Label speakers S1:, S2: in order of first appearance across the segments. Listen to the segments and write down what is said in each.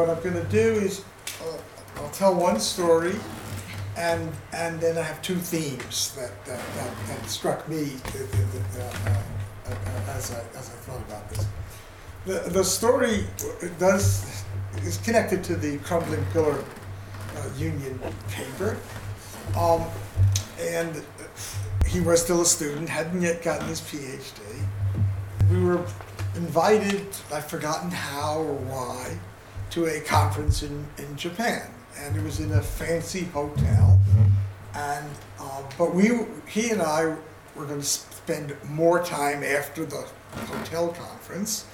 S1: what I'm gonna do is, uh, I'll tell one story, and, and then I have two themes that, that, that, that struck me uh, uh, uh, uh, as I, as I thought about this. The, the story does, is connected to the crumbling pillar union paper. Um, and he was still a student, hadn't yet gotten his PhD. We were invited, I've forgotten how or why, to a conference in, in Japan. And it was in a fancy hotel. And, uh, but we, he and I were going to spend more time after the hotel conference.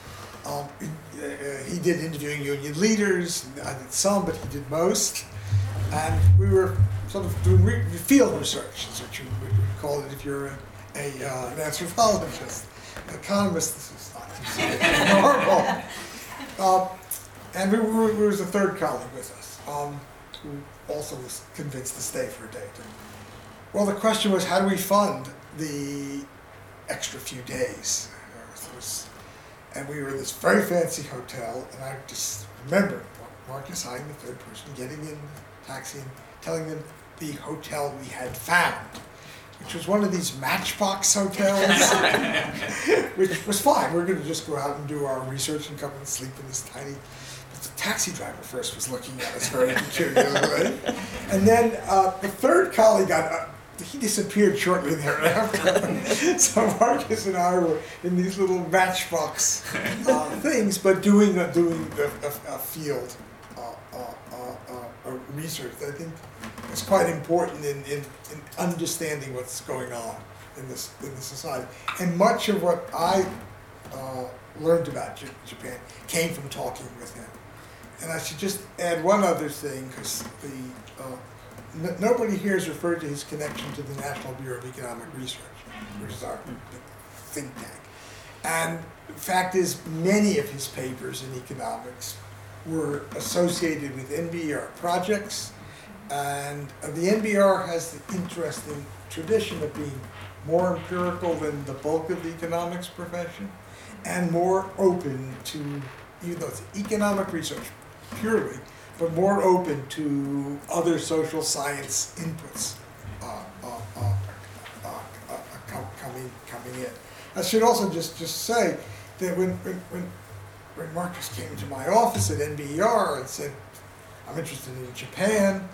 S1: Um, he, uh, did interviewing union leaders, I did some, but he did most. And we were sort of doing re- field research, is what you would call it if you're a, a, uh, an anthropologist. An economist, this is not normal. Uh, and we were, there was a third colleague with us, um, who also was convinced to stay for a day. Too. Well, the question was, how do we fund the extra few days? And we were in this very fancy hotel, and I just remember Marcus Hyde, the third person, getting in the taxi and telling them the hotel we had found, which was one of these matchbox hotels, which was fine. We are going to just go out and do our research and come and sleep in this tiny. Taxi driver first was looking at us very peculiarly, and then uh, the third colleague got. Uh, he disappeared shortly thereafter. so Marcus and I were in these little matchbox uh, things, but doing a, doing a, a, a field uh, uh, research. I think it's quite important in, in, in, understanding what's going on in this in the society. And much of what I learned about J- Japan came from talking with him. And I should just add one other thing because the uh, n- nobody here has referred to his connection to the National Bureau of Economic Research, which is our think tank. And the fact is, many of his papers in economics were associated with NBER projects and the NBER has the interesting tradition of being more empirical than the bulk of the economics profession and more open to, even though it's economic research purely, but more open to other social science inputs uh, uh, uh, uh, uh coming, coming in. I should also just, just say that when, when, when Marcus came to my office at NBER and said, I'm interested in Japan,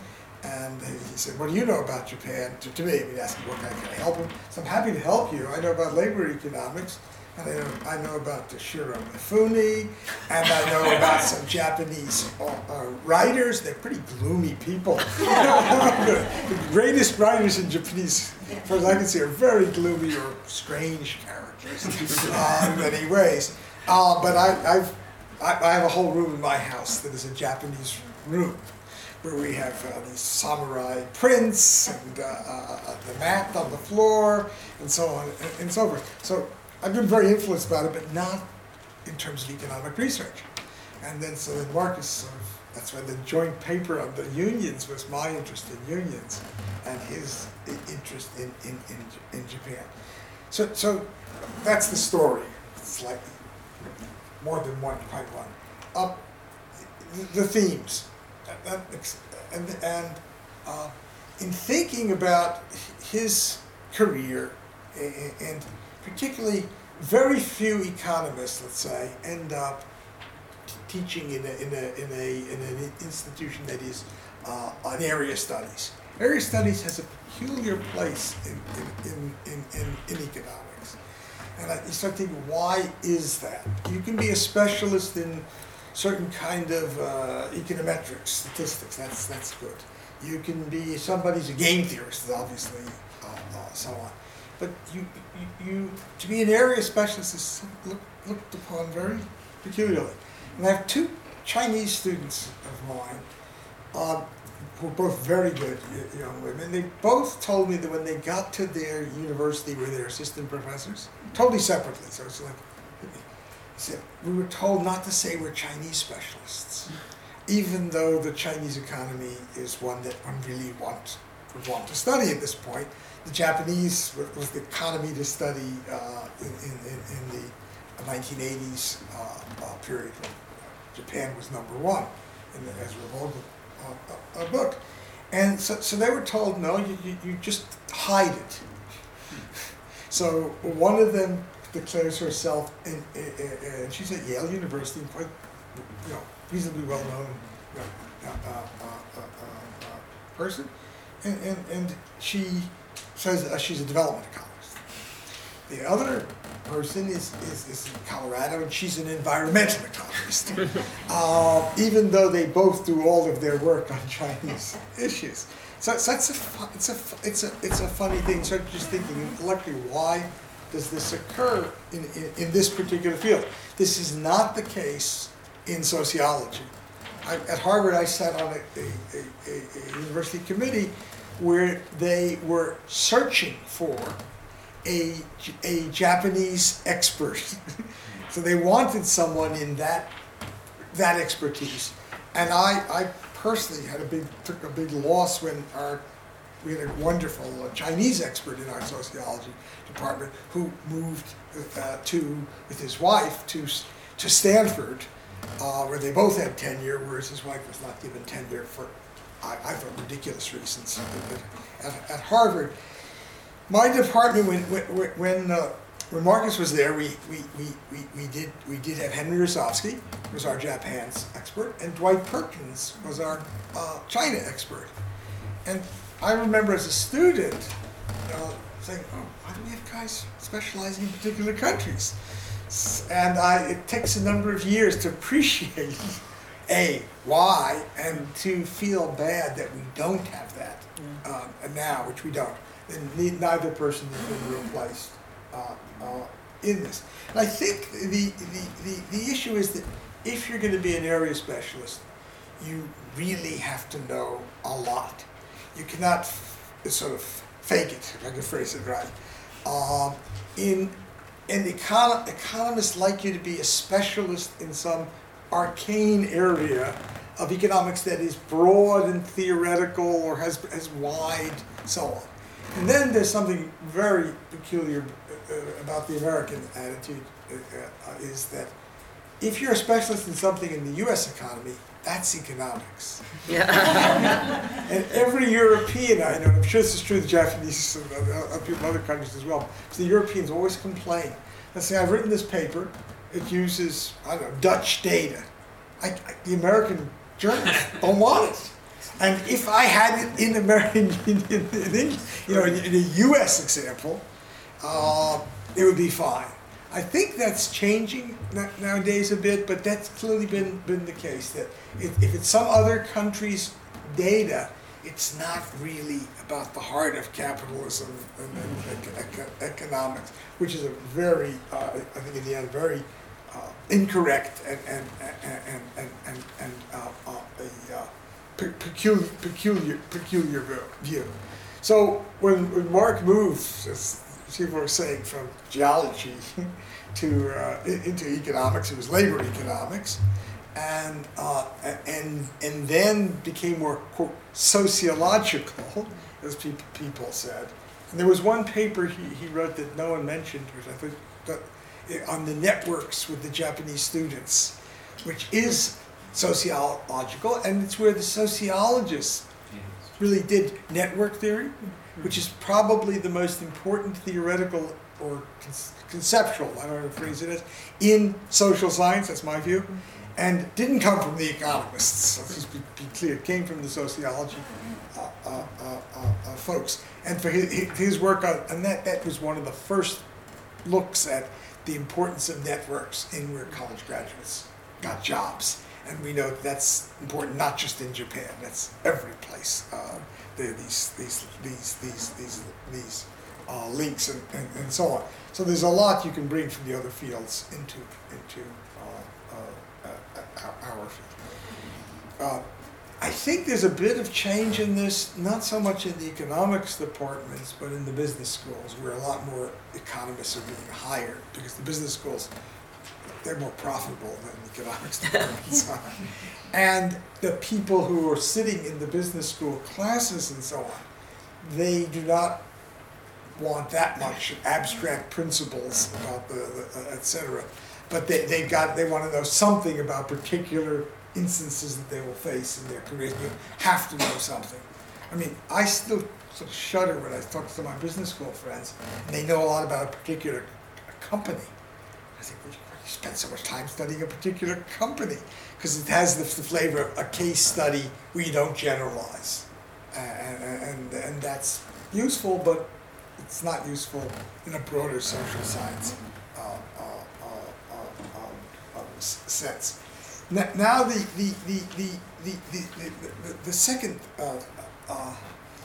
S1: and he said, what do you know about Japan? To, to me, he asked me, what can I help him? So I'm happy to help you. I know about labor economics, and I know, I know about Toshiro Mifune, and I know about some Japanese uh, uh, writers. They're pretty gloomy people. the greatest writers in Japanese, as far as I can see, are very gloomy or strange characters uh, in many ways. Uh, but I, I've, I, I have a whole room in my house that is a Japanese room where we have uh, these samurai prints and uh, uh, uh, the mat on the floor and so on and, and, so forth. So I've been very influenced by it, but not in terms of economic research. And then so then Marcus sort of, that's why the joint paper of the unions was my interest in unions and his interest in, in, in, in Japan. So, so that's the story, slightly more than one, quite one. Uh, the, the themes and, and uh, in thinking about his career, and particularly very few economists, let's say, end up teaching in, a, in, a, in, a, in an institution that is uh, on area studies. Area studies has a peculiar place in, in, in, in, in economics. And I start thinking, why is that? You can be a specialist in certain kind of uh, econometrics, statistics. That's that's good. You can be somebody's a game theorist, obviously, uh, uh, so on. But you, you, you to be an area specialist is look, looked upon very peculiarly. And I have two Chinese students of mine um, who are both very good young women. They both told me that when they got to their university where they're assistant professors, totally separately. So it's like said, we were told not to say we're Chinese specialists, even though the Chinese economy is one that one really want, would want to study at this point. The Japanese was the economy to study uh, in, in, in, the 1980s uh, uh, period when Japan was number one in the Ezra Vogel uh, uh, book. And so, so they were told, no, you, you, you just hide it. So one of them declares herself, and, she's at Yale University, quite, you know, reasonably well known you know, uh, uh, uh, person, and, and, and she says she's a development economist. The other person is, is, is in Colorado, and she's an environmental economist, uh, even though they both do all of their work on Chinese issues. So, so it's, a, it's, a, it's, a, it's a funny thing. So I'm just thinking intellectually, why does this occur in, in, in, this particular field? This is not the case in sociology. I, at Harvard, I sat on a, a, a, a university committee where they were searching for a, a Japanese expert. so they wanted someone in that, that expertise. And I, I personally had a big took a big loss when our we had a wonderful Chinese expert in our sociology department who moved uh, to with his wife to to Stanford, uh, where they both had tenure, whereas his wife was not given tenure for I, I thought ridiculous reasons. At, at, Harvard, my department when when, when uh, when Marcus was there, we, we, we, we, we did we did have Henry Rosovsky, was our Japan's expert, and Dwight Perkins was our uh, China expert. And I remember as a student, saying, "Oh, why do we have guys specializing in particular countries?" And I, it takes a number of years to appreciate a why and to feel bad that we don't have that um, now, which we don't. And neither person has been replaced uh, uh, in this. And I think the, the, the, the issue is that if you're going to be an area specialist, you really have to know a lot. You cannot f- sort of fake it, if I can phrase it right. Um, in and econ- economists like you to be a specialist in some arcane area of economics that is broad and theoretical or has, has wide, so on. And then there's something very peculiar uh, about the American attitude uh, uh, is that if you're a specialist in something in the U.S. economy, that's economics. Yeah. and every European I know, I'm sure this is true of the Japanese and people in other countries as well, because the Europeans always complain. Let's say I've written this paper, it uses, I don't know, Dutch data. I, I, the American journalists don't want it. And if I had it in American, in, in, in, you know, in, a U.S. example, uh, it would be fine. I think that's changing nowadays a bit, but that's clearly been, been the case. That if, if it's some other country's data, it's not really about the heart of capitalism and, and economics, which is a very, uh, I think in the end, very incorrect and, and, and, and, and, and uh, uh a uh, peculiar, peculiar, peculiar view. So when, when Mark moved, as people were saying from geology to uh, into economics. It was labor economics, and uh, and and then became more quote sociological, as people people said. And there was one paper he, he wrote that no one mentioned, which I think that on the networks with the Japanese students, which is sociological, and it's where the sociologists really did network theory which is probably the most important theoretical or conceptual, I don't know how to phrase it as, in social science, that's my view, and didn't come from the economists. Let's just be, be clear, it came from the sociology uh, uh, uh, uh folks. And for his, his work on, and that, that was one of the first looks at the importance of networks in where college graduates got jobs. And we know that's important not just in Japan, that's every place. Uh, these these these these these these uh, links and, and, and, so on. So there's a lot you can bring from the other fields into into uh, uh, uh our field. I think there's a bit of change in this, not so much in the economics departments, but in the business schools, where a lot more economists are being hired because the business schools they're more profitable than the economics departments are. And the people who are sitting in the business school classes and so on, they do not want that much abstract principles about the, the et cetera. But they, they got they want to know something about particular instances that they will face in their careers. You have to know something. I mean, I still sort of shudder when I talk to my business school friends, and they know a lot about a particular company. I think, well, you spend so much time studying a particular company because it has the, the, flavor of a case study where you don't generalize, and, and, and that's useful, but it's not useful in a broader social science uh, uh, uh, uh um, sense. Now, the, the, the, the, the, the, second uh, uh,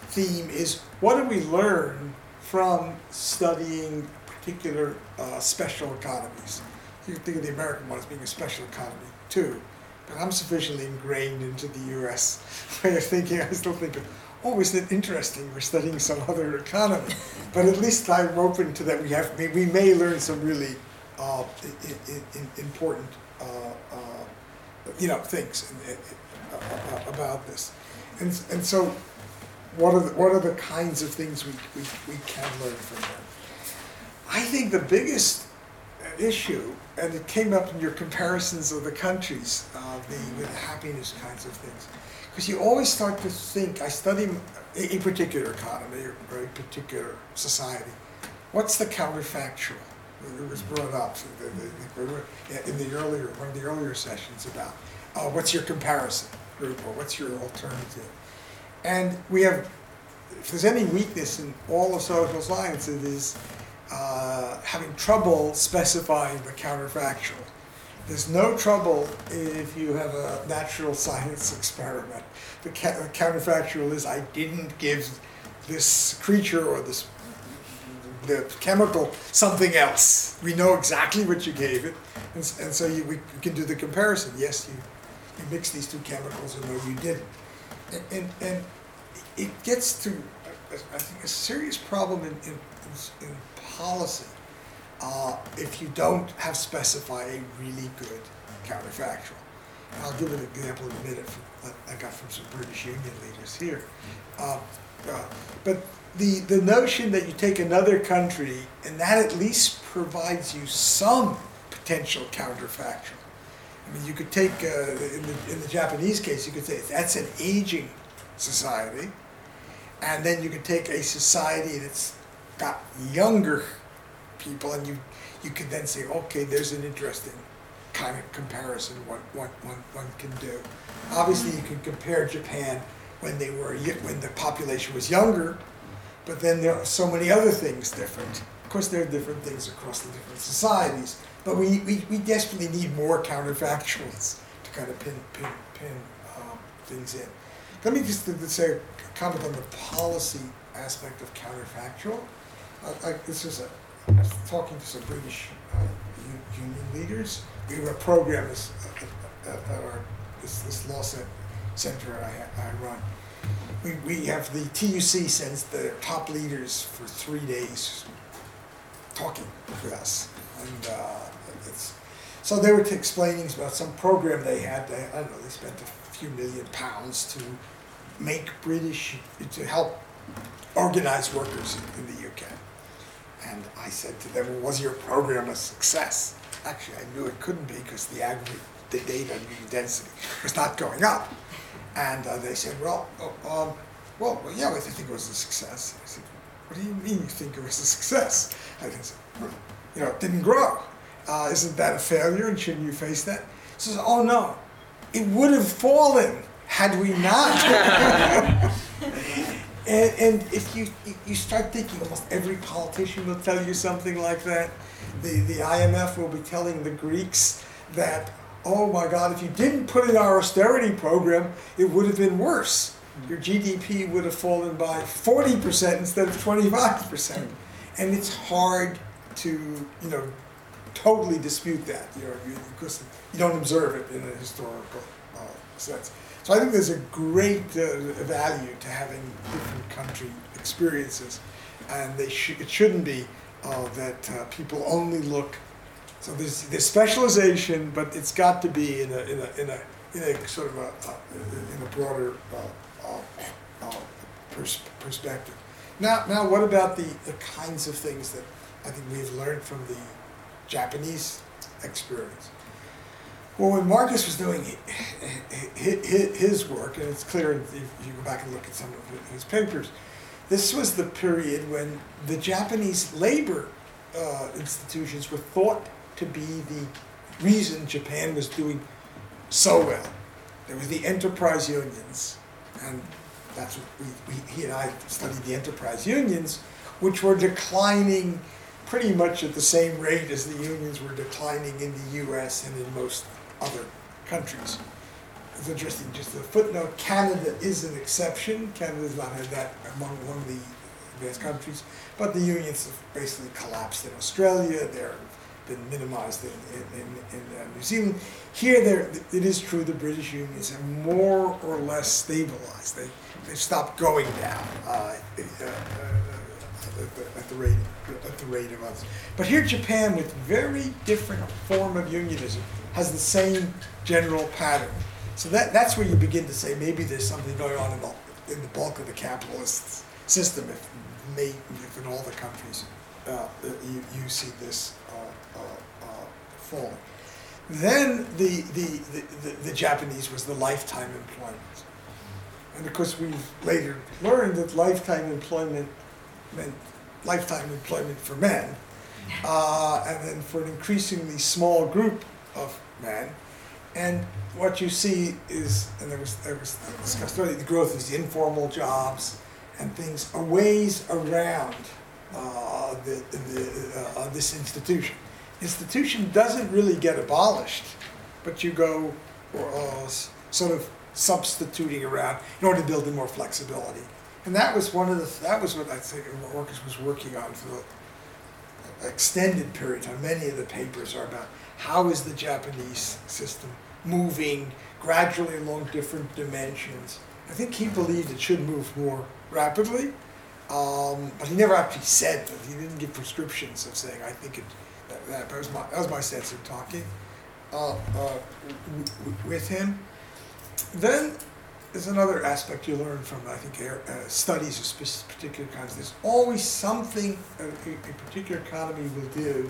S1: theme is what do we learn from studying particular uh, special economies? You can think of the American one as being a special economy, too. But I'm sufficiently ingrained into the US way of thinking, I still think of, oh, isn't it interesting we're studying some other economy? But at least I'm open to that. We, have, we may learn some really uh, important. Uh, uh you know things uh, about this, and and so what are the, what are the kinds of things we, we, we can learn from them? I think the biggest issue, and it came up in your comparisons of the countries, uh, the happiness kinds of things, because you always start to think. I study a, particular economy or a particular society. What's the counterfactual? It was brought up in the earlier one of the earlier sessions about uh, what's your comparison group or what's your alternative. And we have, if there's any weakness in all of social science, it is uh, having trouble specifying the counterfactual. There's no trouble if you have a natural science experiment. The, ca- the counterfactual is I didn't give this creature or this the chemical something else. We know exactly what you gave it, and, and so you, we can do the comparison. Yes, you, you mixed these two chemicals, or no, you didn't. And, and, and it gets to, I think, a serious problem in, in, in policy uh, if you don't have specified a really good counterfactual. I'll give an example in a minute from, I got from some British Union leaders here. Uh, uh, but the, the notion that you take another country and that at least provides you some potential counterfactual. I mean, you could take, uh, in, the, in the Japanese case, you could say that's an aging society and then you could take a society that's got younger people and you you can then say, okay, there's an interesting kind of comparison what one, one, one can do. Obviously, you can compare Japan when they were when the population was younger, but then there are so many other things different. Of course, there are different things across the different societies, but we, we, we desperately need more counterfactuals to kind of pin pin pin um, things in. Let me just say comment on the policy aspect of counterfactual. Uh, I, this is a, I was talking to some British uh, union leaders. We have a program this, uh, at our this, this law center I, I run. We, we have the TUC sends the top leaders for three days talking with us, and uh, it's so they were explaining about some program they had. They, I don't know. They spent a few million pounds to make British, to help organize workers in the UK. And I said to them, was your program a success? Actually, I knew it couldn't be because the aggregate, the data density was not going up. And uh, they said, well, oh, um, well, well, yeah, I think it was a success. I said, what do you mean you think it was a success? I said, you know, it didn't grow. Uh, isn't that a failure and shouldn't you face that? He says, oh no, it would have fallen had we not. and, and if you, you start thinking, almost every politician will tell you something like that. The, the IMF will be telling the Greeks that, oh my God, if you didn't put in our austerity program, it would have been worse. Your GDP would have fallen by 40% instead of 25%. And it's hard to, you know, totally dispute that, you know, because you don't observe it in a historical uh, sense. So I think there's a great uh, value to having different country experiences, and they sh- it shouldn't be uh, that uh, people only look. So there's, there's specialization, but it's got to be in a in a in a, in a sort of a in a broader uh, uh, uh, pers- perspective. Now, now, what about the, the kinds of things that I think we've learned from the Japanese experience? Well, when Marcus was doing his work, and it's clear if you go back and look at some of his papers, this was the period when the Japanese labor uh, institutions were thought to be the reason Japan was doing so well. There was the enterprise unions, and that's what we, we, he and I studied the enterprise unions, which were declining pretty much at the same rate as the unions were declining in the U.S. and in most other countries. It's interesting, just a footnote, Canada is an exception. Canada's not had that among one of the advanced countries, but the unions have basically collapsed in Australia. They're been minimized in, in, in, in uh, New Zealand. Here, there, it is true the British unions have more or less stabilized. They, they've stopped going down uh, uh, uh at, the, rate, at the rate of others. But here, Japan, with very different form of unionism, has the same general pattern. So that, that's where you begin to say maybe there's something going on in the, in the bulk of the capitalist system, if, may, if in all the countries uh, you, you see this falling. Then the, the, the, the, Japanese was the lifetime employment. And of course, we've later learned that lifetime employment meant lifetime employment for men, uh, and then for an increasingly small group of men. And what you see is, and there was, there was discussed earlier, the growth of the informal jobs and things are ways around uh, the, the, uh, this institution. Institution doesn't really get abolished, but you go uh, sort of substituting around in order to build in more flexibility. And that was one of the, that was what I think Marcus was working on for the extended period of time. Many of the papers are about how is the Japanese system moving gradually along different dimensions. I think he believed it should move more rapidly, um, but he never actually said that. He didn't give prescriptions of saying, I think it, that, was, my, that was my sense of talking uh, uh, with him. Then there's another aspect you learn from, I think, uh, studies of particular kinds. There's always something a, a, particular economy will do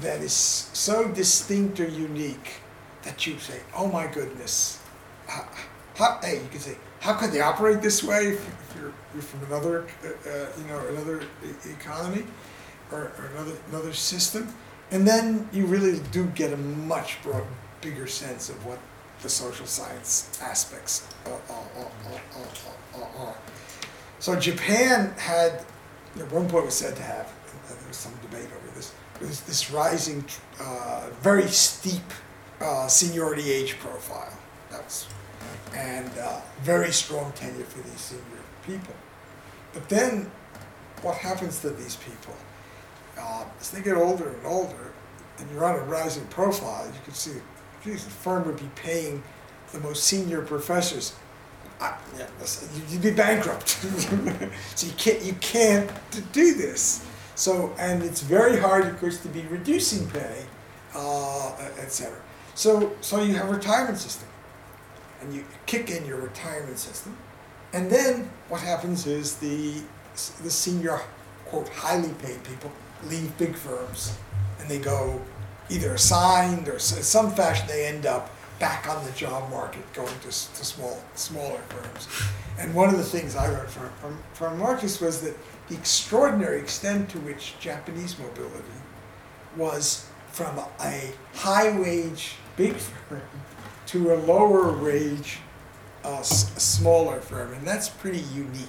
S1: that is so distinct or unique that you say, oh my goodness. How, how, hey, you can say, how could they operate this way if, if you're, you're, from another, uh, uh, you know, another economy or, or, another another system, and then you really do get a much broad, bigger sense of what the social science aspects are. So Japan had, at one point was said to have, there was some debate over this, was this rising, uh, very steep uh, seniority age profile. That was and uh, very strong tenure for these senior people. But then, what happens to these people? Uh, as they get older and older, and you're on a rising profile, you can see, geez, the firm would be paying the most senior professors. Uh, yeah, you'd be bankrupt. so you can't, you can't do this. So, and it's very hard, of course, to be reducing pay, uh, etc. So, so you have a retirement system and you kick in your retirement system. And then what happens is the, the senior, quote, highly paid people leave big firms and they go either assigned or some fashion they end up back on the job market going to, to small, smaller firms. And one of the things I learned from, from, from Marcus was that the extraordinary extent to which Japanese mobility was from a high wage big firm to a lower wage, uh, smaller firm, and that's pretty unique.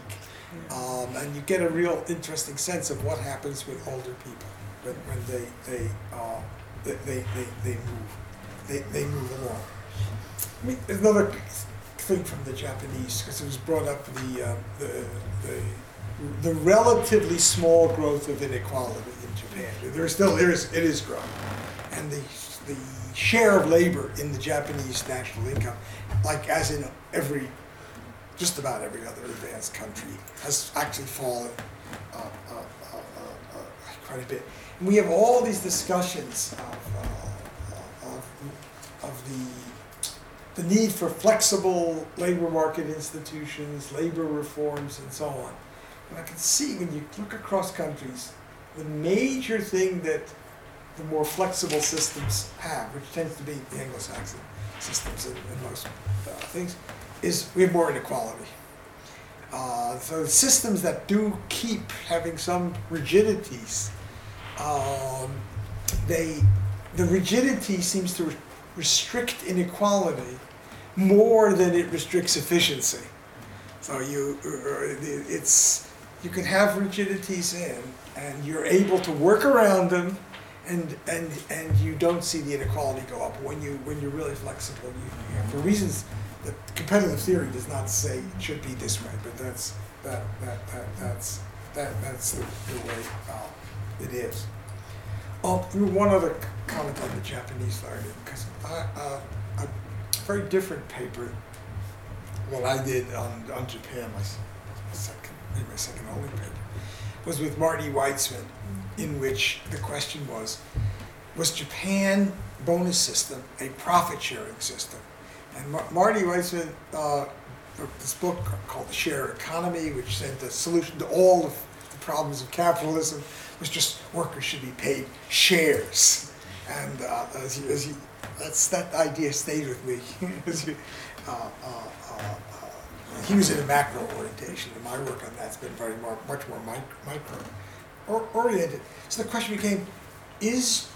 S1: Um, and you get a real interesting sense of what happens with older people when, when they they, uh, they, they, they, they move they, they move along. I mean, another thing from the Japanese, because it was brought up the, uh, the, the the relatively small growth of inequality in Japan. There is still there is it is growing, and the the share of labor in the Japanese national income, like as in every, just about every other advanced country, has actually fallen uh, uh, uh, uh, uh quite a bit. And we have all these discussions of, uh, of, of the, the need for flexible labor market institutions, labor reforms, and so on. And I can see when you look across countries, the major thing that the more flexible systems have, which tends to be the Anglo-Saxon systems in, in most things, is we have more inequality. Uh, so systems that do keep having some rigidities, um, they the rigidity seems to restrict inequality more than it restricts efficiency. So you uh, it's you can have rigidities in, and you're able to work around them, and and and you don't see the inequality go up when you when you're really flexible. You, for reasons that competitive theory does not say it should be this way, but that's that that, that that's that that's the, the way uh, it is. Oh, one other comment on the Japanese learning, because uh, a very different paper, what I did on, on Japan, my, my second, maybe my second only paper, was with Marty Weitzman, in which the question was, was Japan bonus system a profit sharing system? And Mar- Marty Weitzman uh, wrote this book called The Shared Economy, which said the solution to all of the problems of capitalism was just workers should be paid shares. And uh, as you, as you, that's, that idea stayed with me. you, uh, uh, uh, he was in a macro orientation, and my work on that's been very more, much more micro, or, oriented. So the question became, is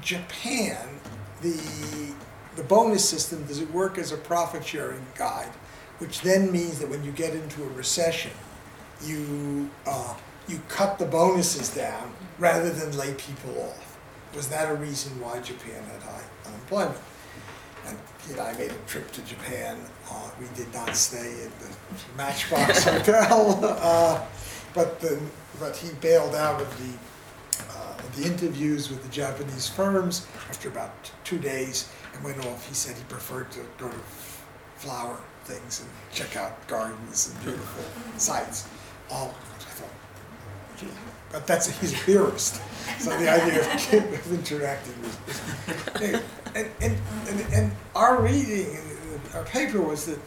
S1: Japan the the bonus system, does it work as a profit sharing guide? Which then means that when you get into a recession, you uh, you cut the bonuses down rather than lay people off. Was that a reason why Japan had high unemployment? And you know, I made a trip to Japan. Uh, we did not stay in the Matchbox Hotel, uh, but the, but he bailed out of the the interviews with the Japanese firms after about two days and went off. He said he preferred to go to flower things and check out gardens and beautiful sites. All. Um, but that's he's a theorist. So the idea of, of interacting was, and, and, and, and our reading, our paper was that,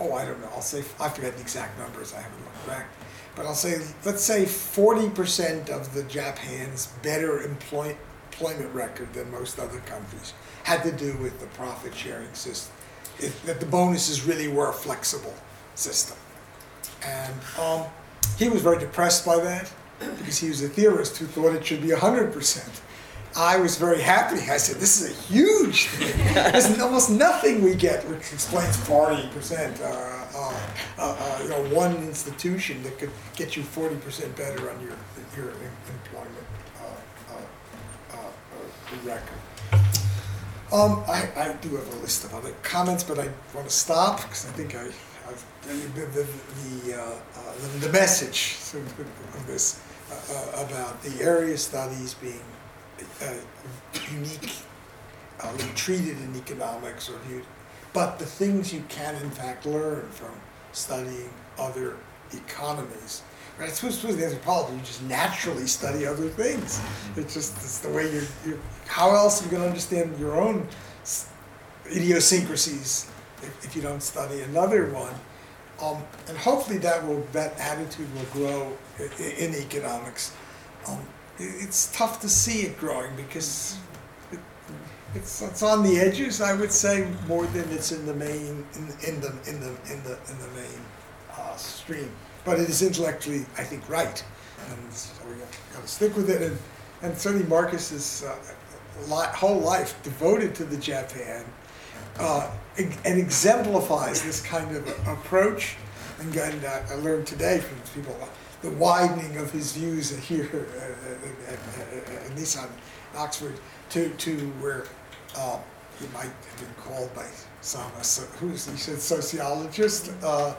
S1: oh, I don't know, I'll say, I forget the exact numbers, I haven't looked back, but I'll say, let's say 40% of the Japan's better employ, employment record than most other countries had to do with the profit sharing system, it, that the bonuses really were a flexible system. And um, he was very depressed by that because he was a theorist who thought it should be 100%. I was very happy. I said, this is a huge thing. There's almost nothing we get which explains 40%. Uh, uh, uh, uh, you know, one institution that could get you 40% better on your, your employment uh, uh, record. Um, I, I do have a list of other comments, but I want to stop because I think I the, the, the, the, the message of this about the area studies being uh, unique, uh, treated in economics or viewed, but the things you can in fact learn from studying other economies. Right? It's supposed to be anthropology, you just naturally study other things. It's just it's the way you're, you're how else are you going to understand your own idiosyncrasies if, if you don't study another one? Um, and hopefully that will that attitude will grow in, in economics. Um, it's tough to see it growing because it, it's, it's on the edges, I would say, more than it's in the main in, in the in the in the in the main uh, stream. But it is intellectually, I think, right, and so we got to stick with it. And and certainly Marcus's uh, whole life devoted to the Japan uh, and exemplifies this kind of approach. And uh, I learned today from people the widening of his views here uh, at, Nissan Oxford to, to where uh, he might have been called by some, so, who's he said sociologist. Uh,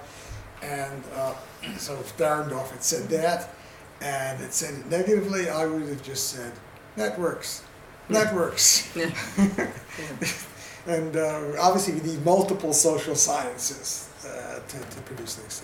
S1: and uh, so if Dahrendorf had said that and had said it negatively, I would have just said networks, networks. And uh, obviously, we need multiple social sciences uh, to, to produce things.